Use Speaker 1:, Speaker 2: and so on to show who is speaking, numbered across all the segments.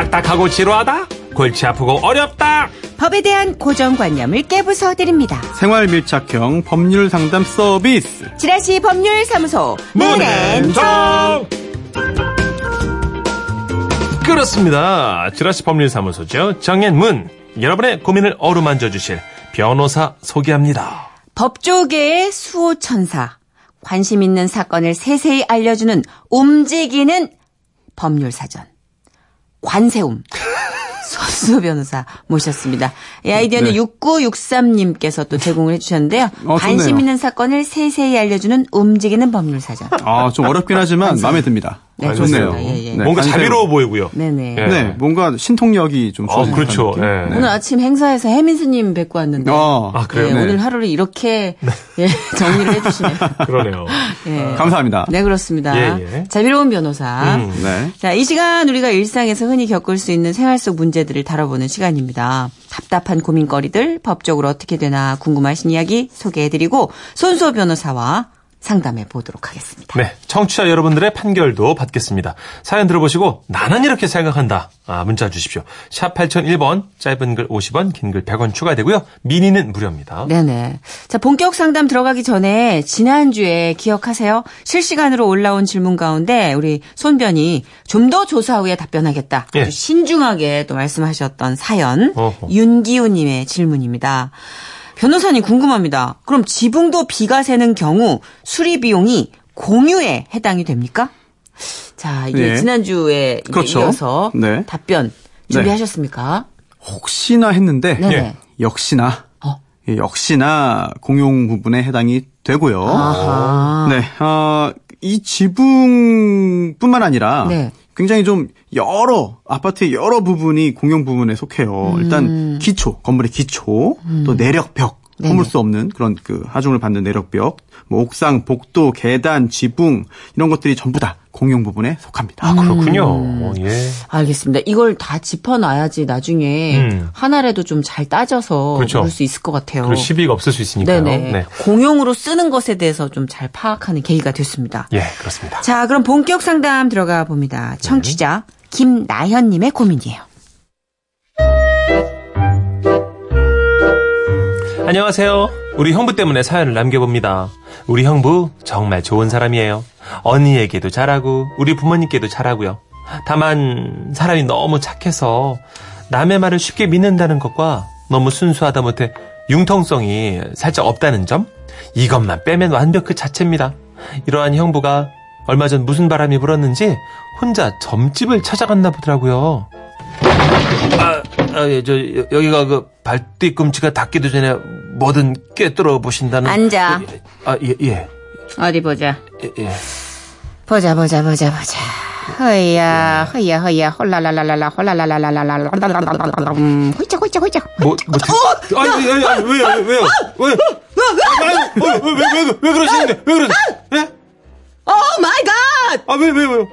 Speaker 1: 딱딱하고 지루하다? 골치 아프고 어렵다?
Speaker 2: 법에 대한 고정관념을 깨부숴 드립니다.
Speaker 3: 생활 밀착형 법률 상담 서비스.
Speaker 2: 지라시 법률사무소 문앤정
Speaker 1: 그렇습니다. 지라시 법률사무소죠. 정앤문. 여러분의 고민을 어루만져 주실 변호사 소개합니다.
Speaker 2: 법조계의 수호천사 관심 있는 사건을 세세히 알려주는 움직이는 법률사전 관세움 서수 변호사 모셨습니다. 이 아이디어는
Speaker 3: 네.
Speaker 2: 6963님께서 또 제공을 해주셨는데요.
Speaker 3: 어,
Speaker 2: 관심. 있는 사건을 세세히 알려주는 움직이는 법률 사전.
Speaker 3: 아, 좀 어렵긴 하지만 마음에 듭니다.
Speaker 2: 네,
Speaker 3: 아, 좋네요.
Speaker 2: 예, 예.
Speaker 3: 네,
Speaker 1: 뭔가. 자비로워 보이고요.
Speaker 2: 네네.
Speaker 1: 예.
Speaker 3: 네, 뭔가 신통력이 좀
Speaker 1: 어,
Speaker 3: 좋아진
Speaker 1: 그렇죠.
Speaker 3: 듯한 느낌.
Speaker 1: 예.
Speaker 2: 오늘 아침 행사에서 혜민스님 뵙고 왔는데.
Speaker 3: 어,
Speaker 1: 아, 그래요?
Speaker 2: 예,
Speaker 3: 네.
Speaker 2: 오늘 하루를 이렇게 예, 정리를 해주시네요.
Speaker 1: 그러네요.
Speaker 2: 예.
Speaker 3: 감사합니다.
Speaker 2: 네, 그렇습니다.
Speaker 1: 예, 예.
Speaker 2: 자비로운 변호사.
Speaker 1: 음.
Speaker 3: 네.
Speaker 2: 자, 이 시간 우리가 일상에서 흔히 겪을 수 있는 생활 속 문제들을 다뤄보는 시간입니다. 답답한 고민거리들, 법적으로 어떻게 되나 궁금하신 이야기 소개해드리고, 손수호 변호사와 상담해 보도록 하겠습니다.
Speaker 1: 네, 청취자 여러분들의 판결도 받겠습니다. 사연 들어보시고 나는 이렇게 생각한다. 아, 문자 주십시오. 샵 8001번, 짧은 글 50원, 긴 글 100원 추가되고요. 미니는 무료입니다.
Speaker 2: 네네. 자, 본격 상담 들어가기 전에 지난주에 기억하세요? 실시간으로 올라온 질문 가운데 우리 손변이 좀 더 조사 후에 답변하겠다. 아주
Speaker 1: 예.
Speaker 2: 신중하게 또 말씀하셨던 사연.
Speaker 1: 어허.
Speaker 2: 윤기호님의 질문입니다. 변호사님 궁금합니다. 그럼 지붕도 비가 새는 경우 수리 비용이 공유에 해당이 됩니까? 자, 이게
Speaker 3: 네.
Speaker 2: 지난주에
Speaker 3: 그렇죠.
Speaker 2: 이어서
Speaker 3: 네.
Speaker 2: 답변 준비하셨습니까?
Speaker 3: 혹시나 했는데
Speaker 2: 네네.
Speaker 1: 예.
Speaker 3: 역시나
Speaker 2: 어.
Speaker 3: 예, 역시나 공용 부분에 해당이 되고요.
Speaker 2: 아하.
Speaker 3: 네, 어, 이 지붕뿐만 아니라
Speaker 2: 네.
Speaker 3: 굉장히 좀 여러 아파트의 여러 부분이 공용 부분에 속해요.
Speaker 2: 음.
Speaker 3: 일단 기초, 건물의 기초, 또 내력벽. 허물 수 없는 그런 그 하중을 받는 내력벽, 뭐 옥상, 복도, 계단, 지붕 이런 것들이 전부 다 공용 부분에 속합니다.
Speaker 1: 아, 그렇군요.
Speaker 2: 음.
Speaker 1: 예.
Speaker 2: 알겠습니다. 이걸 다 짚어놔야지 나중에
Speaker 1: 음.
Speaker 2: 하나라도 좀 잘 따져서
Speaker 1: 그렇죠.
Speaker 2: 그럴 수 있을 것 같아요.
Speaker 1: 그리고 시비가 없을 수 있으니까요.
Speaker 2: 네네.
Speaker 1: 네.
Speaker 2: 공용으로 쓰는 것에 대해서 좀 잘 파악하는 계기가 됐습니다.
Speaker 1: 예, 그렇습니다.
Speaker 2: 자, 그럼 본격 상담 들어가 봅니다. 청취자 김나현님의 고민이에요.
Speaker 1: 안녕하세요. 우리 형부 때문에 사연을 남겨봅니다. 우리 형부 정말 좋은 사람이에요. 언니에게도 잘하고 우리 부모님께도 잘하고요. 다만 사람이 너무 착해서 남의 말을 쉽게 믿는다는 것과 너무 순수하다 못해 융통성이 살짝 없다는 점? 이것만 빼면 완벽 그 자체입니다. 이러한 형부가 얼마 전 무슨 바람이 불었는지 혼자 점집을 찾아갔나 보더라고요. 아, 아, 예, 저, 여- 여기가 그 발뒤꿈치가 닿기도 전에 뭐든 꿰뚫어 보신다는.
Speaker 2: 앉아.
Speaker 1: 예, 아, 예, 예,
Speaker 2: 어디 보자.
Speaker 1: 예, 예.
Speaker 2: 보자, 보자, 보자, 보자. 허야, 허야, 허야, 홀라라라라라, 홀라라라라라, 음, 홀짝, 홀짝, 홀짝.
Speaker 1: 뭐, 뭐, 드- 아니, 아니, 아니, 아니, 왜요, 왜요? 왜? 아니, 왜, 왜, 왜, 왜, 왜 그러시는데? 왜 그러세요? 예?
Speaker 2: Oh my God!
Speaker 1: 아, 왜, 왜, 왜요?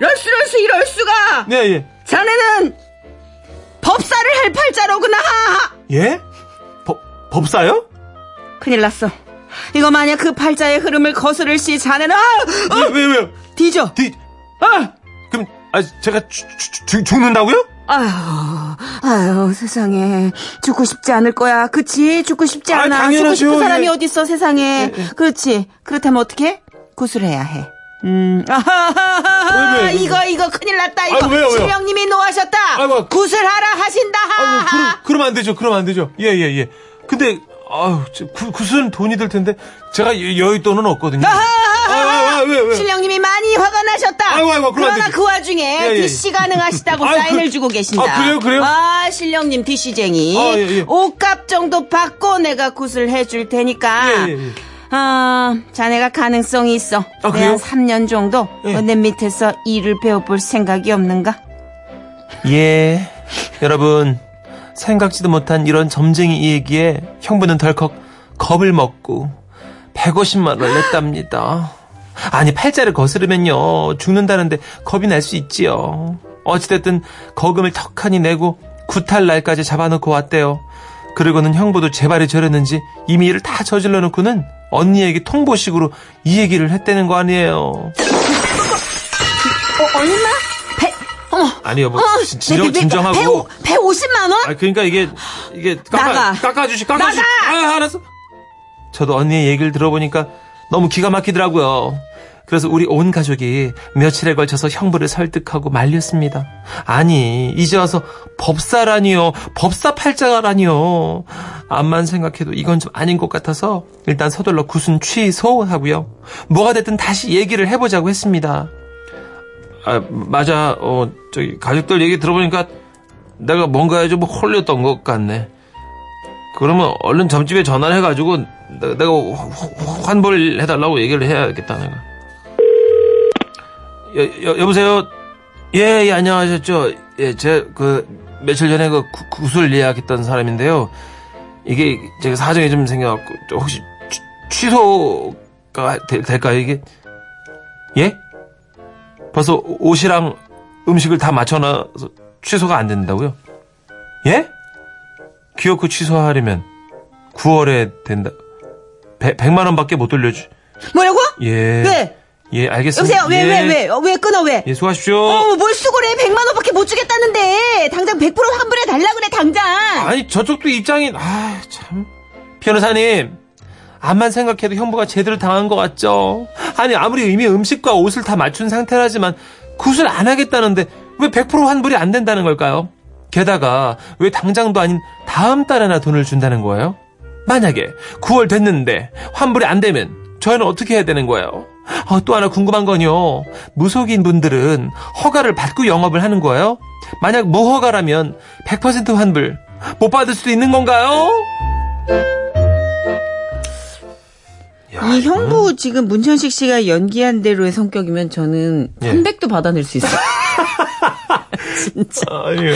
Speaker 2: 럴수, 럴수, 이럴 수가!
Speaker 1: 네, 예.
Speaker 2: 자네는 법사를 할 팔자로구나!
Speaker 1: 예? 법, 법사요?
Speaker 2: 큰일 났어. 이거 만약 그 팔자의 흐름을 거스를 시 자네는, 아!
Speaker 1: 왜, 왜, 왜요?
Speaker 2: 뒤져!
Speaker 1: 뒤, 아! 그럼, 아, 제가 죽, 죽, 죽, 죽는다고요?
Speaker 2: 아유, 아유, 세상에. 죽고 싶지 않을 거야. 그치? 죽고 싶지
Speaker 1: 아,
Speaker 2: 않아. 죽고
Speaker 1: 당연하죠.
Speaker 2: 싶은 사람이
Speaker 1: 예.
Speaker 2: 어딨어, 세상에. 그렇지. 그렇다면 어떻게? 구술해야 해. 음, 아하하하.
Speaker 1: 왜, 왜, 왜?
Speaker 2: 이거, 이거 큰일 났다, 이거.
Speaker 1: 아이고, 왜요?
Speaker 2: 신령님이 노하셨다.
Speaker 1: 아이고.
Speaker 2: 구술하라 하신다.
Speaker 1: 아유, 그럼,
Speaker 2: 하하.
Speaker 1: 그러면 안 되죠. 그러면 안 되죠. 예, 예, 예. 근데, 아유, 저, 구, 구슬은 돈이 들 텐데, 제가 여- 여윳돈은 없거든요. 아, 아, 아, 왜, 왜?
Speaker 2: 신령님이 많이 화가 나셨다.
Speaker 1: 아이고, 아이고,
Speaker 2: 그러나. 그 와중에
Speaker 1: 예, 예.
Speaker 2: DC 가능하시다고 사인을
Speaker 1: 그-
Speaker 2: 주고 계신다.
Speaker 1: 아, 그래요, 그래요?
Speaker 2: 아, 신령님 DC쟁이.
Speaker 1: 아, 예, 예.
Speaker 2: 옷값 정도 받고 내가 굿을 해줄 테니까.
Speaker 1: 예, 예, 예.
Speaker 2: 아, 자네가 가능성이 있어.
Speaker 1: 아,
Speaker 2: 내
Speaker 1: 그래요?
Speaker 2: 한 3년 정도
Speaker 1: 예.
Speaker 2: 내 밑에서 일을 배워볼 생각이 없는가?
Speaker 1: 예, 여러분 생각지도 못한 이런 점쟁이 이 얘기에 형부는 덜컥 겁을 먹고 150만 원을 냈답니다. 아니 팔자를 거스르면요 죽는다는데 겁이 날 수 있지요. 어찌됐든 거금을 턱하니 내고 구탈 날까지 잡아놓고 왔대요. 그리고는 형부도 제 발이 저렸는지 이미 일을 다 저질러 놓고는 언니에게 통보식으로 이 얘기를 했다는 거 아니에요.
Speaker 2: 어, 얼마? 백, 어,
Speaker 1: 아니 여보 진- 진정, 진정하고.
Speaker 2: 배, 오- 배 50만 원?
Speaker 1: 아 그러니까 이게 이게 깎아
Speaker 2: 나가.
Speaker 1: 깎아 주시 깎아 주시.
Speaker 2: 나가!
Speaker 1: 아 알았어. 저도 언니의 얘기를 들어보니까 너무 기가 막히더라고요. 그래서 우리 온 가족이 며칠에 걸쳐서 형부를 설득하고 말렸습니다. 아니 이제 와서 법사라니요 법사 팔자라니요 암만 생각해도 이건 좀 아닌 것 같아서 일단 서둘러 구순 취소하고요 뭐가 됐든 다시 얘기를 해보자고 했습니다 아 맞아. 어 저기 가족들 얘기 들어보니까 내가 뭔가에 좀 홀렸던 것 같네. 그러면 얼른 점집에 전화를 해가지고 내- 내가 환- 환불 해달라고 얘기를 해야겠다 내가. 여, 여, 여보세요? 예, 예 안녕하셨죠? 예, 제 그 며칠 전에 그 구- 구슬 예약했던 사람인데요. 이게 제가 사정이 좀 생겨갖고 저 혹시 취, 취소가 되- 될까요 이게? 예? 벌써 옷이랑 음식을 다 맞춰놔서 취소가 안 된다고요? 예? 기어코 취소하려면 9월에 된다. 100, 100만 원밖에 못 돌려주.
Speaker 2: 뭐라고?
Speaker 1: 예.
Speaker 2: 왜?
Speaker 1: 예, 알겠습니다.
Speaker 2: 여보세요? 왜,
Speaker 1: 예.
Speaker 2: 왜, 왜? 어, 왜 끊어, 왜?
Speaker 1: 예, 수고하십시오.
Speaker 2: 어, 뭘 수고래? 100만 원밖에 못 주겠다는데. 당장 100% 환불해 달라 그래, 당장.
Speaker 1: 아니, 저쪽도 입장이, 아, 참. 변호사님, 암만 생각해도 형부가 제대로 당한 것 같죠? 아니, 아무리 이미 음식과 옷을 다 맞춘 상태라지만 굿을 안 하겠다는데 왜 100% 환불이 안 된다는 걸까요? 게다가 왜 당장도 아닌 다음 달에나 돈을 준다는 거예요? 만약에 9월 됐는데 환불이 안 되면 저희는 어떻게 해야 되는 거예요? 아, 또 하나 궁금한 건요. 무속인 분들은 허가를 받고 영업을 하는 거예요? 만약 무허가라면 100% 환불 못 받을 수도 있는 건가요? 야,
Speaker 2: 이 형부 지금 문천식 씨가 연기한 대로의 성격이면 저는
Speaker 1: 예.
Speaker 2: 300도 받아낼 수 있어요. 진짜.
Speaker 1: 아유,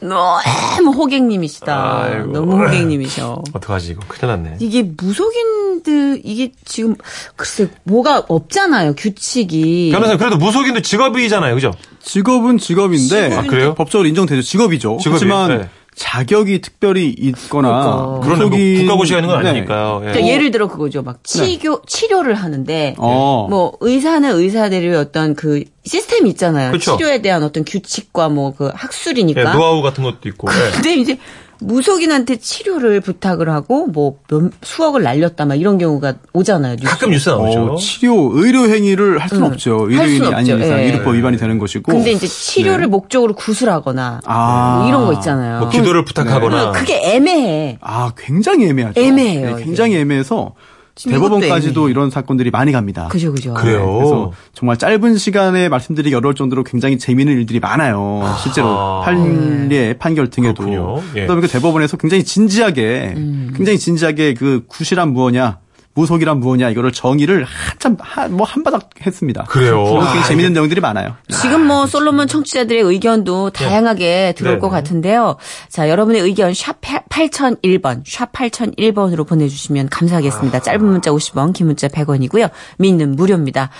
Speaker 2: 너무 호객님이시다.
Speaker 1: 아이고.
Speaker 2: 너무 호객님이셔.
Speaker 1: 어떡하지 이거 큰일 났네.
Speaker 2: 이게 무속인들 이게 지금 글쎄 뭐가 없잖아요 규칙이.
Speaker 1: 변호사님 그래도 무속인도 직업이잖아요, 그죠?
Speaker 3: 직업은 직업인데
Speaker 1: 아, 그래요?
Speaker 3: 법적으로 인정되죠. 직업이죠.
Speaker 1: 직업이에요?
Speaker 3: 하지만
Speaker 1: 네.
Speaker 3: 자격이 특별히 있거나
Speaker 1: 그러네, 뭐 국가고시가 있는 건
Speaker 3: 네.
Speaker 1: 아니니까요. 예.
Speaker 2: 그러니까 예를 들어 그거죠. 막 치료 치료를 하는데
Speaker 3: 어.
Speaker 2: 뭐 의사는 의사들의 어떤 그 시스템이 있잖아요.
Speaker 1: 그쵸.
Speaker 2: 치료에 대한 어떤 규칙과 뭐 그 학술이니까.
Speaker 1: 예, 노하우 같은 것도 있고. 예.
Speaker 2: 근데 이제 무속인한테 치료를 부탁을 하고 뭐 몇, 수억을 날렸다 막 이런 경우가 오잖아요. 뉴스.
Speaker 1: 가끔 뉴스 나오죠.
Speaker 3: 어, 치료, 의료 행위를 할 수는
Speaker 2: 응.
Speaker 3: 없죠.
Speaker 2: 할
Speaker 3: 의료인이 아닌
Speaker 2: 없죠.
Speaker 3: 이상
Speaker 2: 예.
Speaker 3: 의료법 위반이 되는 것이고.
Speaker 2: 근데 이제 치료를
Speaker 3: 네.
Speaker 2: 목적으로 구술하거나
Speaker 3: 아.
Speaker 2: 뭐 이런 거 있잖아요.
Speaker 1: 뭐 기도를 부탁하거나.
Speaker 2: 그게 애매해.
Speaker 3: 아, 굉장히 애매하죠.
Speaker 2: 애매해요,
Speaker 3: 네, 굉장히 애매해서 대법원까지도 이런 사건들이 많이 갑니다.
Speaker 2: 그죠 그죠.
Speaker 1: 그래요?
Speaker 3: 그래서 정말 짧은 시간에 말씀드리기 어려울 정도로 굉장히 재미있는 일들이 많아요. 실제로. 판례 판결 등에도.
Speaker 1: 그렇군요. 예.
Speaker 3: 그다음에 그 대법원에서 굉장히 진지하게
Speaker 2: 음.
Speaker 3: 굉장히 진지하게 그 구실한 무엇냐 무속이란 무엇냐 이거를 정의를 한참 한, 뭐 한바닥 했습니다.
Speaker 1: 그래요?
Speaker 3: 그래서 굉장히
Speaker 1: 아,
Speaker 3: 재미있는 내용들이 많아요.
Speaker 2: 지금 뭐 솔로몬 청취자들의 의견도 다양하게 들어올
Speaker 1: 네,
Speaker 2: 것
Speaker 1: 네.
Speaker 2: 같은데요. 자, 여러분의 의견 샵 8001번, 샵 8001번으로 보내주시면 감사하겠습니다. 짧은 문자 50원, 긴 문자 100원이고요. 미는 무료입니다.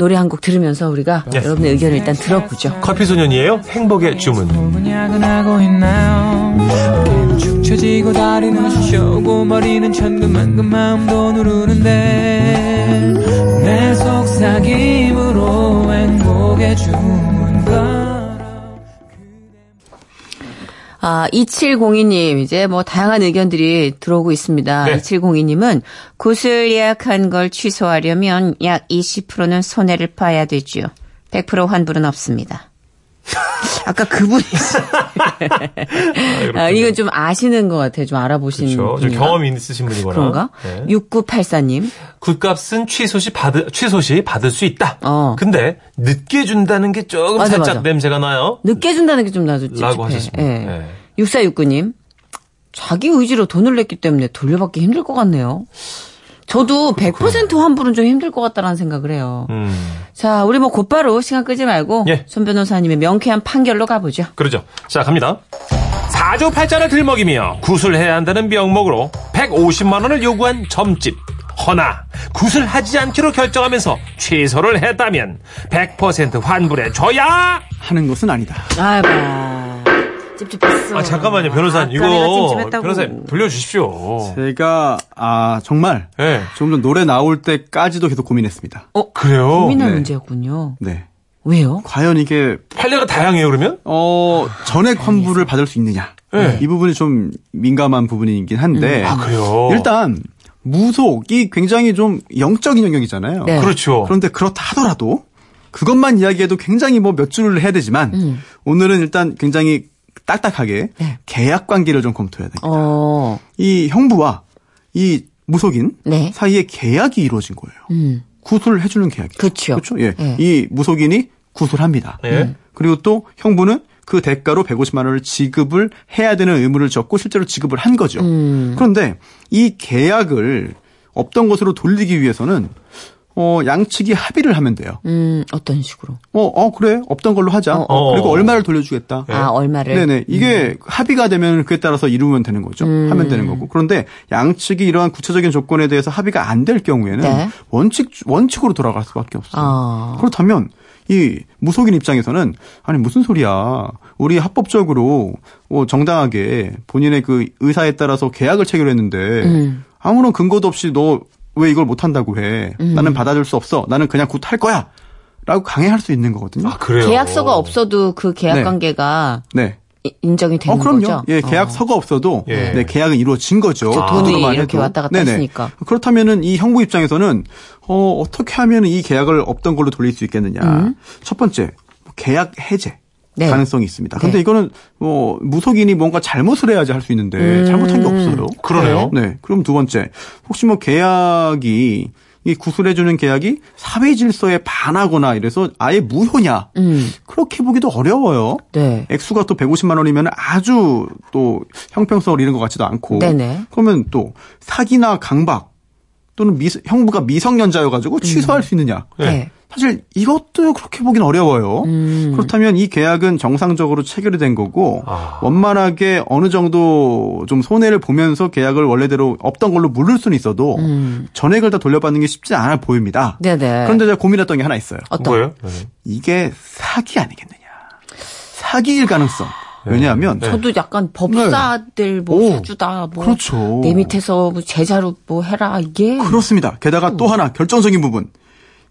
Speaker 2: 노래 한 곡 들으면서 우리가
Speaker 1: 네.
Speaker 2: 여러분의 의견을 일단 들어보죠.
Speaker 1: 커피 소년이에요. 행복의 주문.
Speaker 4: 처지고 다리는 쑤셔오고 머리는 천근만근 마음도 누르는데 내 속삭임으로 행복의 주문
Speaker 2: 아, 2702님, 이제 뭐 다양한 의견들이 들어오고 있습니다.
Speaker 1: 네.
Speaker 2: 2702님은 구슬 예약한 걸 취소하려면 약 20%는 손해를 봐야 되죠. 100% 환불은 없습니다. 아까 그분이. 아, 이건 좀 아시는 것 같아요. 좀 알아보신.
Speaker 1: 그렇죠. 좀? 경험이 있으신 분이거나.
Speaker 2: 그런가?
Speaker 1: 네.
Speaker 2: 6984님.
Speaker 1: 굿값은 취소시 받을 취소시 받을 수 있다.
Speaker 2: 어.
Speaker 1: 근데 늦게 준다는 게 조금
Speaker 2: 맞아,
Speaker 1: 살짝
Speaker 2: 맞아.
Speaker 1: 냄새가 나요.
Speaker 2: 늦게 준다는 게 좀 나도 찝찝해.
Speaker 1: 하셨습니다.
Speaker 2: 예.
Speaker 1: 네.
Speaker 2: 6469님. 자기 의지로 돈을 냈기 때문에 돌려받기 힘들 것 같네요. 저도 100% 환불은 좀 힘들 것 같다라는 생각을 해요.
Speaker 1: 음.
Speaker 2: 자, 우리 뭐 곧바로 시간 끄지 말고
Speaker 1: 예.
Speaker 2: 손 변호사님의 명쾌한 판결로 가보죠.
Speaker 1: 그러죠. 자, 갑니다. 사조 팔자를 들먹이며 구슬해야 한다는 명목으로 150만 원을 요구한 점집. 허나 구슬하지 않기로 결정하면서 취소를 했다면 100% 환불해 줘야.
Speaker 3: 하는 것은 아니다.
Speaker 2: 아, 봐. 찝찝했어.
Speaker 1: 아 잠깐만요, 변호사님 이거
Speaker 2: 찝찝했다고.
Speaker 1: 변호사님 돌려주십시오.
Speaker 3: 제가 아 정말
Speaker 1: 네.
Speaker 3: 조금 전 노래 나올 때까지도 계속 고민했습니다.
Speaker 2: 어,
Speaker 1: 그래요.
Speaker 2: 고민할
Speaker 3: 네.
Speaker 2: 문제였군요.
Speaker 3: 네.
Speaker 2: 왜요?
Speaker 3: 과연 이게
Speaker 1: 판례가 다양해요, 그러면?
Speaker 3: 어 전액 환불을 받을 수 있느냐?
Speaker 1: 네.
Speaker 3: 이 부분이 좀 민감한 부분이긴 한데
Speaker 1: 아, 그래요?
Speaker 3: 일단 무속이 굉장히 좀 영적인 영역이잖아요.
Speaker 2: 네.
Speaker 1: 그렇죠.
Speaker 3: 그런데 그렇다 하더라도 그것만 이야기해도 굉장히 뭐 몇 줄을 해야 되지만
Speaker 2: 음.
Speaker 3: 오늘은 일단 굉장히 딱딱하게
Speaker 2: 네.
Speaker 3: 계약 관계를 좀 검토해야 됩니다.
Speaker 2: 어,
Speaker 3: 이 형부와 이 무속인
Speaker 2: 네.
Speaker 3: 사이에 계약이 이루어진 거예요.
Speaker 2: 음.
Speaker 3: 구술을 해주는 계약이.
Speaker 2: 그쵸.
Speaker 3: 그렇죠. 예.
Speaker 2: 예.
Speaker 3: 이 무속인이 구술합니다.
Speaker 1: 예.
Speaker 3: 그리고 또 형부는 그 대가로 150만 원을 지급을 해야 되는 의무를 졌고 실제로 지급을 한 거죠.
Speaker 2: 음.
Speaker 3: 그런데 이 계약을 없던 것으로 돌리기 위해서는 어, 양측이 합의를 하면 돼요.
Speaker 2: 음, 어떤 식으로?
Speaker 3: 어, 어, 그래. 없던 걸로 하자.
Speaker 2: 어,
Speaker 1: 어.
Speaker 3: 그리고 얼마를 돌려주겠다.
Speaker 2: 아, 얼마를?
Speaker 3: 네네. 이게 합의가 되면 그에 따라서 이루면 되는 거죠.
Speaker 2: 음.
Speaker 3: 하면 되는 거고. 그런데 양측이 이러한 구체적인 조건에 대해서 합의가 안 될 경우에는
Speaker 2: 네.
Speaker 3: 원칙, 원칙으로 돌아갈 수 밖에 없어요.
Speaker 2: 아.
Speaker 3: 그렇다면 이 무속인 입장에서는 아니 무슨 소리야. 우리 합법적으로 어, 정당하게 본인의 그 의사에 따라서 계약을 체결했는데
Speaker 2: 음.
Speaker 3: 아무런 근거도 없이 너 왜 이걸 못 한다고 해.
Speaker 2: 음.
Speaker 3: 나는 받아줄 수 없어. 나는 그냥 굿할 거야. 라고 강행할 수 있는 거거든요.
Speaker 1: 아, 그래요?
Speaker 2: 계약서가 없어도 그 계약
Speaker 3: 네.
Speaker 2: 관계가
Speaker 3: 네.
Speaker 2: 이- 인정이 되는
Speaker 3: 어, 그럼요.
Speaker 2: 거죠?
Speaker 3: 예, 계약서가 없어도
Speaker 1: 예.
Speaker 3: 네, 계약은 이루어진 거죠.
Speaker 2: 그쵸, 돈이
Speaker 3: 그것만
Speaker 2: 이렇게
Speaker 3: 해도.
Speaker 2: 왔다 갔다
Speaker 3: 네네.
Speaker 2: 했으니까.
Speaker 3: 그렇다면은 이 형부 입장에서는 어, 어떻게 하면 이 계약을 없던 걸로 돌릴 수 있겠느냐. 첫 번째, 뭐 계약 해제.
Speaker 2: 음. 네.
Speaker 3: 가능성이 있습니다. 근데
Speaker 2: 네.
Speaker 3: 이거는 뭐 무속인이 뭔가 잘못을 해야지 할 수 있는데
Speaker 2: 음.
Speaker 3: 잘못한 게 없어요.
Speaker 1: 그러네요.
Speaker 3: 네. 그럼 두 번째, 혹시 뭐 계약이 이 구술해주는 계약이 사회 질서에 반하거나 이래서 아예 무효냐?
Speaker 2: 음.
Speaker 3: 그렇게 보기도 어려워요.
Speaker 2: 네.
Speaker 3: 액수가 또 150만 원이면 아주 또 형평성을 잃은 것 같지도 않고.
Speaker 2: 네네.
Speaker 3: 그러면 또 사기나 강박 또는 미, 형부가 미성년자여가지고 취소할 수 있느냐?
Speaker 2: 네.
Speaker 3: 사실 이것도 그렇게 보긴 어려워요.
Speaker 2: 음.
Speaker 3: 그렇다면 이 계약은 정상적으로 체결이 된 거고
Speaker 1: 아.
Speaker 3: 원만하게 어느 정도 좀 손해를 보면서 계약을 원래대로 없던 걸로 물을 수는 있어도
Speaker 2: 음.
Speaker 3: 전액을 다 돌려받는 게 쉽지 않아 보입니다.
Speaker 2: 네네.
Speaker 3: 그런데 제가 고민했던 게 하나 있어요.
Speaker 2: 어떤?
Speaker 1: 뭐예요? 네.
Speaker 3: 이게 사기 아니겠느냐. 사기일 가능성. 왜냐하면
Speaker 1: 네.
Speaker 2: 저도 약간 법사들 뭐
Speaker 3: 오,
Speaker 2: 사주다 뭐
Speaker 3: 그렇죠.
Speaker 2: 내 밑에서 뭐 제자로 뭐 해라 이게
Speaker 3: 그렇습니다. 게다가 또 하나 결정적인 부분.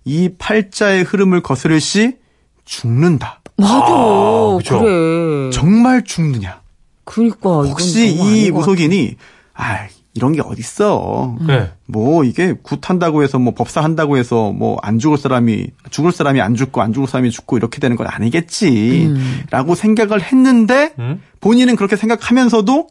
Speaker 3: 이 팔자의 흐름을 거스를 시 죽는다.
Speaker 2: 맞아
Speaker 1: 그쵸.
Speaker 2: 그래
Speaker 3: 정말 죽느냐.
Speaker 2: 그러니까 이건
Speaker 3: 혹시 이 무속인이 아 이런 게 어딨어.
Speaker 1: 네.
Speaker 3: 뭐 이게 굿한다고 해서 뭐 법사 한다고 해서 뭐 안 죽을 사람이 죽을 사람이 안 죽고 안 죽을 사람이 죽고 이렇게 되는 건 아니겠지라고 생각을 했는데
Speaker 1: 음?
Speaker 3: 본인은 그렇게 생각하면서도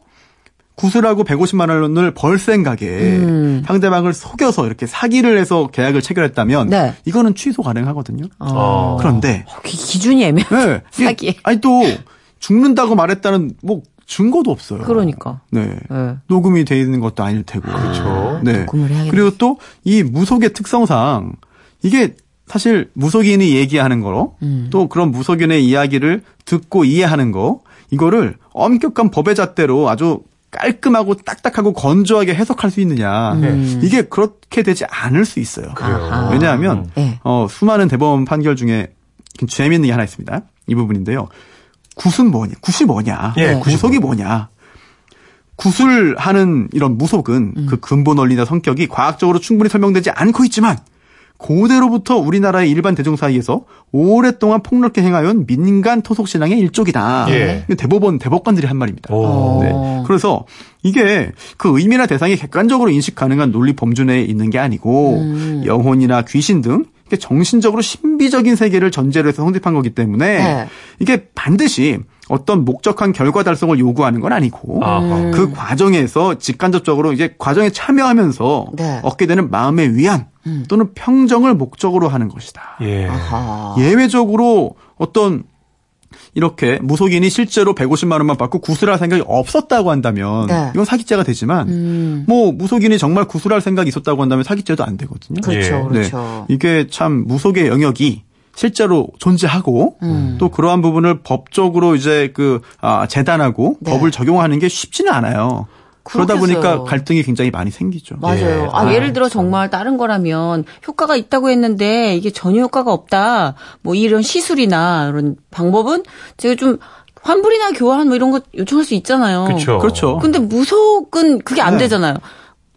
Speaker 3: 구슬하고 150만 원을 벌 생각에
Speaker 2: 음.
Speaker 3: 상대방을 속여서 이렇게 사기를 해서 계약을 체결했다면
Speaker 2: 네.
Speaker 3: 이거는 취소 가능하거든요.
Speaker 2: 같아.
Speaker 1: 어.
Speaker 3: 그런데
Speaker 2: 어, 기- 기준이 애매
Speaker 3: 네,
Speaker 2: 사기.
Speaker 3: 아니 또 죽는다고 말했다는 뭐 증거도 없어요.
Speaker 2: 그러니까
Speaker 3: 네.
Speaker 2: 네.
Speaker 3: 녹음이 돼 있는 것도 아닐 테고.
Speaker 1: 그렇죠.
Speaker 3: 네.
Speaker 2: 녹음을 해야겠네.
Speaker 3: 그리고 또 이 무속의 특성상 이게 사실 무속인이 얘기하는 거,
Speaker 2: 음.
Speaker 3: 또 그런 무속인의 이야기를 듣고 이해하는 거, 이거를 엄격한 법의 잣대로 아주 깔끔하고 딱딱하고 건조하게 해석할 수 있느냐.
Speaker 2: 음.
Speaker 3: 이게 그렇게 되지 않을 수 있어요.
Speaker 2: 아하.
Speaker 3: 왜냐하면
Speaker 2: 네.
Speaker 3: 어, 수많은 대법원 판결 중에 재미있는 게 하나 있습니다. 이 부분인데요. 굿은 뭐냐? 굿이 뭐냐?
Speaker 1: 예,
Speaker 2: 네.
Speaker 1: 굿이
Speaker 3: 무속이 뭐냐? 구술하는 이런 무속은
Speaker 2: 음.
Speaker 3: 그 근본 원리나 성격이 과학적으로 충분히 설명되지 않고 있지만 고대로부터 우리나라의 일반 대중 사이에서 오랫동안 폭넓게 행하여온 민간 토속 신앙의 일종이다.
Speaker 1: 예.
Speaker 3: 대법원 대법관들이 한 말입니다.
Speaker 1: 오.
Speaker 3: 네. 그래서 이게 그 의미나 대상이 객관적으로 인식 가능한 논리 범주 내에 있는 게 아니고
Speaker 2: 음.
Speaker 3: 영혼이나 귀신 등 정신적으로 신비적인 세계를 전제로 해서 성립한 거기 때문에
Speaker 2: 네.
Speaker 3: 이게 반드시 어떤 목적한 결과 달성을 요구하는 건 아니고
Speaker 1: 아하.
Speaker 3: 그 과정에서 직간접적으로 이제 과정에 참여하면서
Speaker 2: 네.
Speaker 3: 얻게 되는 마음의 위안 또는 평정을 목적으로 하는 것이다.
Speaker 1: 예.
Speaker 2: 아하.
Speaker 3: 예외적으로 어떤 이렇게 무속인이 실제로 150만 원만 받고 구술할 생각이 없었다고 한다면
Speaker 2: 네.
Speaker 3: 이건 사기죄가 되지만
Speaker 2: 음.
Speaker 3: 뭐 무속인이 정말 구술할 생각이 있었다고 한다면 사기죄도 안 되거든요.
Speaker 2: 그렇죠
Speaker 1: 예.
Speaker 2: 그렇죠
Speaker 3: 이게 참 무속의 영역이 실제로 존재하고
Speaker 2: 음.
Speaker 3: 또 그러한 부분을 법적으로 이제 그 아, 재단하고
Speaker 2: 네.
Speaker 3: 법을 적용하는 게 쉽지는 않아요. 그러다. 보니까 갈등이 굉장히 많이 생기죠.
Speaker 2: 맞아요.
Speaker 1: 예.
Speaker 2: 아,
Speaker 1: 아,
Speaker 2: 예를 들어 정말 다른 거라면 효과가 있다고 했는데 이게 전혀 효과가 없다. 뭐 이런 시술이나 이런 방법은 제가 좀 환불이나 교환 뭐 이런 거 요청할 수 있잖아요.
Speaker 1: 그렇죠.
Speaker 3: 그렇죠.
Speaker 2: 근데 무속은 그게 안
Speaker 3: 네.
Speaker 2: 되잖아요.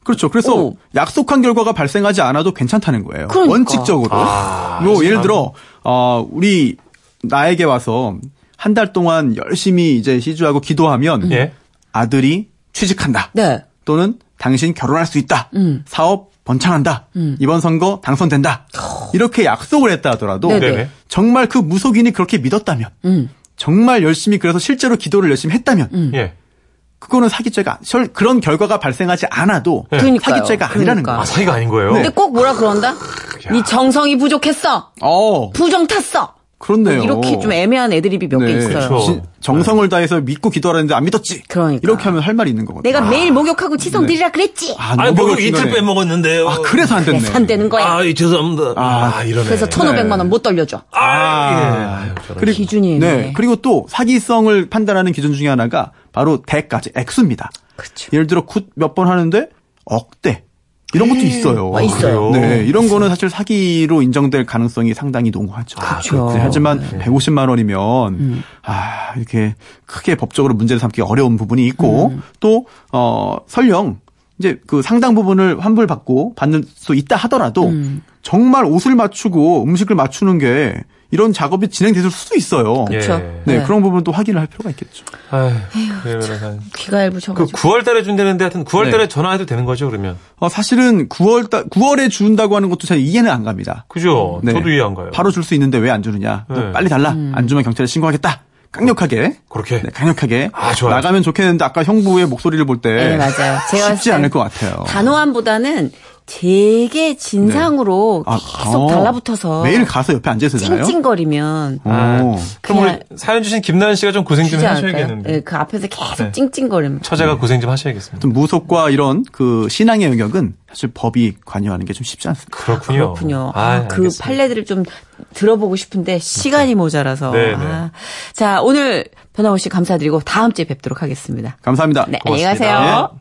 Speaker 3: 그렇죠. 그래서
Speaker 2: 오.
Speaker 3: 약속한 결과가 발생하지 않아도 괜찮다는 거예요.
Speaker 2: 그러니까.
Speaker 3: 원칙적으로.
Speaker 1: 아,
Speaker 3: 뭐 예를 들어 어 우리 나에게 와서 한 달 동안 열심히 이제 시주하고 기도하면
Speaker 1: 예.
Speaker 3: 아들이 취직한다.
Speaker 2: 네.
Speaker 3: 또는 당신 결혼할 수 있다.
Speaker 2: 음.
Speaker 3: 사업 번창한다. 이번 선거 당선된다. 이렇게 약속을 했다 하더라도
Speaker 2: 네네.
Speaker 1: 네네.
Speaker 3: 정말 그 무속인이 그렇게 믿었다면
Speaker 2: 음.
Speaker 3: 정말 열심히 그래서 실제로 기도를 열심히 했다면
Speaker 1: 예.
Speaker 3: 그거는 사기죄가 설- 그런 결과가 발생하지 않아도
Speaker 1: 네.
Speaker 2: 그러니까요.
Speaker 3: 사기죄가 아니라는
Speaker 2: 그러니까.
Speaker 1: 아,
Speaker 3: 거예요.
Speaker 1: 사기가 아닌 거예요?
Speaker 2: 근데 꼭 뭐라 그런다? 네 정성이 부족했어.
Speaker 3: 어,
Speaker 2: 부정 탔어.
Speaker 3: 그렇네요.
Speaker 2: 이렇게 좀 애매한 애드립이 몇개
Speaker 3: 네.
Speaker 2: 있어요.
Speaker 1: 그렇죠.
Speaker 3: 진- 정성을 다해서 믿고 기도하는데 안 믿었지.
Speaker 2: 그러니까.
Speaker 3: 이렇게 하면 할 말이 있는 거거든요.
Speaker 2: 내가 매일 목욕하고 치성 드리라 그랬지.
Speaker 3: 아,
Speaker 1: 아니,
Speaker 3: 너무
Speaker 1: 목욕 이틀. 빼먹었는데요.
Speaker 3: 아, 그래서 안 됐네.
Speaker 2: 네, 안 되는 거야.
Speaker 1: 아, 이 죄송합니다. 아, 이러네.
Speaker 2: 그래서 1,500만 원 못 돌려줘.
Speaker 1: 아, 예. 아유, 저런.
Speaker 3: 그리고-
Speaker 2: 기준이
Speaker 3: 네. 그리고 또 사기성을 판단하는 기준 중에 하나가 바로 대가의 액수입니다.
Speaker 2: 그렇죠.
Speaker 3: 예를 들어 굿 몇 번 하는데 억대 이런 것도 있어요.
Speaker 2: 아, 있어요.
Speaker 3: 네, 이런 거는 사실 사기로 인정될 가능성이 상당히 농후하죠.
Speaker 2: 그렇죠.
Speaker 3: 네, 하지만
Speaker 2: 네.
Speaker 3: 150만 원이면
Speaker 2: 음.
Speaker 3: 아 이렇게 크게 법적으로 문제를 삼기 어려운 부분이 있고
Speaker 2: 음.
Speaker 3: 또 어 설령 이제 그 상당 부분을 환불 받고 받는 수 있다 하더라도
Speaker 2: 음.
Speaker 3: 정말 옷을 맞추고 음식을 맞추는 게 이런 작업이 진행됐을 수도 있어요.
Speaker 2: 그렇죠.
Speaker 1: 예.
Speaker 3: 네,
Speaker 2: 네.
Speaker 3: 그런 부분도 확인을 할 필요가 있겠죠.
Speaker 1: 아유, 그러면은 한-
Speaker 2: 귀가
Speaker 1: 그
Speaker 2: 얇으셔가지고.
Speaker 1: 9월 달에 준다는데 하여튼 9월
Speaker 3: 네.
Speaker 1: 달에 전화해도 되는 거죠, 그러면?
Speaker 3: 어, 사실은 9월 달 9월에 준다고 하는 것도 잘 이해는 안 갑니다.
Speaker 1: 그죠?
Speaker 3: 네.
Speaker 1: 저도 이해 안 가요.
Speaker 3: 바로 줄 수 있는데 왜 안 주느냐? 너
Speaker 1: 네.
Speaker 3: 빨리 달라.
Speaker 2: 음.
Speaker 3: 안 주면 경찰에 신고하겠다. 강력하게.
Speaker 1: 그렇게.
Speaker 3: 네, 강력하게
Speaker 1: 아, 좋아요.
Speaker 3: 나가면 좋겠는데 아까 형부의 목소리를 볼때
Speaker 2: 네, 맞아요. 제가
Speaker 3: 쉽지 않을 땐것 같아요.
Speaker 2: 단호함보다는 되게 진상으로
Speaker 3: 아,
Speaker 2: 계속
Speaker 3: 어,
Speaker 2: 달라붙어서
Speaker 3: 매일 가서 옆에 앉아 있었잖아요.
Speaker 2: 찡찡거리면
Speaker 1: 아,
Speaker 3: 오.
Speaker 1: 그럼 우리 사연 주신 김나연 씨가 좀 고생 좀? 하셔야겠는데.
Speaker 2: 네, 그 앞에서 계속
Speaker 1: 네.
Speaker 2: 찡찡거리면.
Speaker 1: 처제가 고생 좀 하셔야겠습니다.
Speaker 3: 좀 무속과 이런 그 신앙의 영역은 사실 법이 관여하는 게 좀 쉽지 않습니다.
Speaker 1: 그렇군요.
Speaker 2: 그렇군요.
Speaker 1: 아,
Speaker 2: 아, 그. 판례들을 좀 들어보고 싶은데 시간이 모자라서.
Speaker 1: 네, 네.
Speaker 2: 아. 자, 오늘 변함없이 감사드리고 다음 주에 뵙도록 하겠습니다.
Speaker 3: 감사합니다.
Speaker 2: 네, 안녕히
Speaker 1: 고맙습니다.
Speaker 2: 가세요.
Speaker 1: 예.